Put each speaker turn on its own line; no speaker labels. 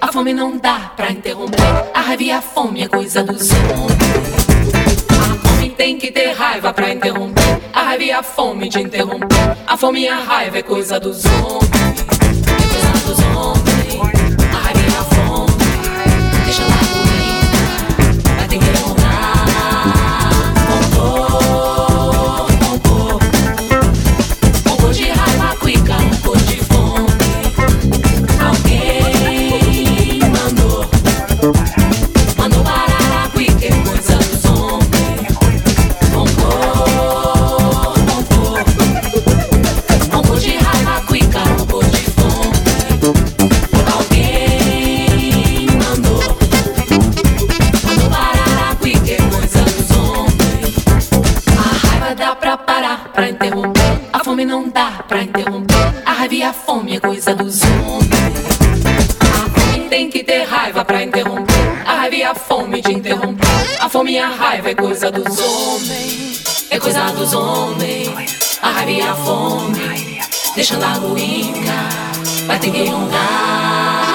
A
fome não dá pra interromper. A raiva e a fome é coisa dos homens. A fome tem que ter raiva pra interromper. A raiva e a fome de interromper. A fome e a raiva é coisa dos homens. É coisa dos homens. cabeça do Zoom. A fome tem que ter raiva pra interromper. A raiva e a fome de interromper. A fome e a raiva é coisa dos homens. É coisa dos homens. A raiva e a fome. Deixando a ruína. Vai ter que honrar.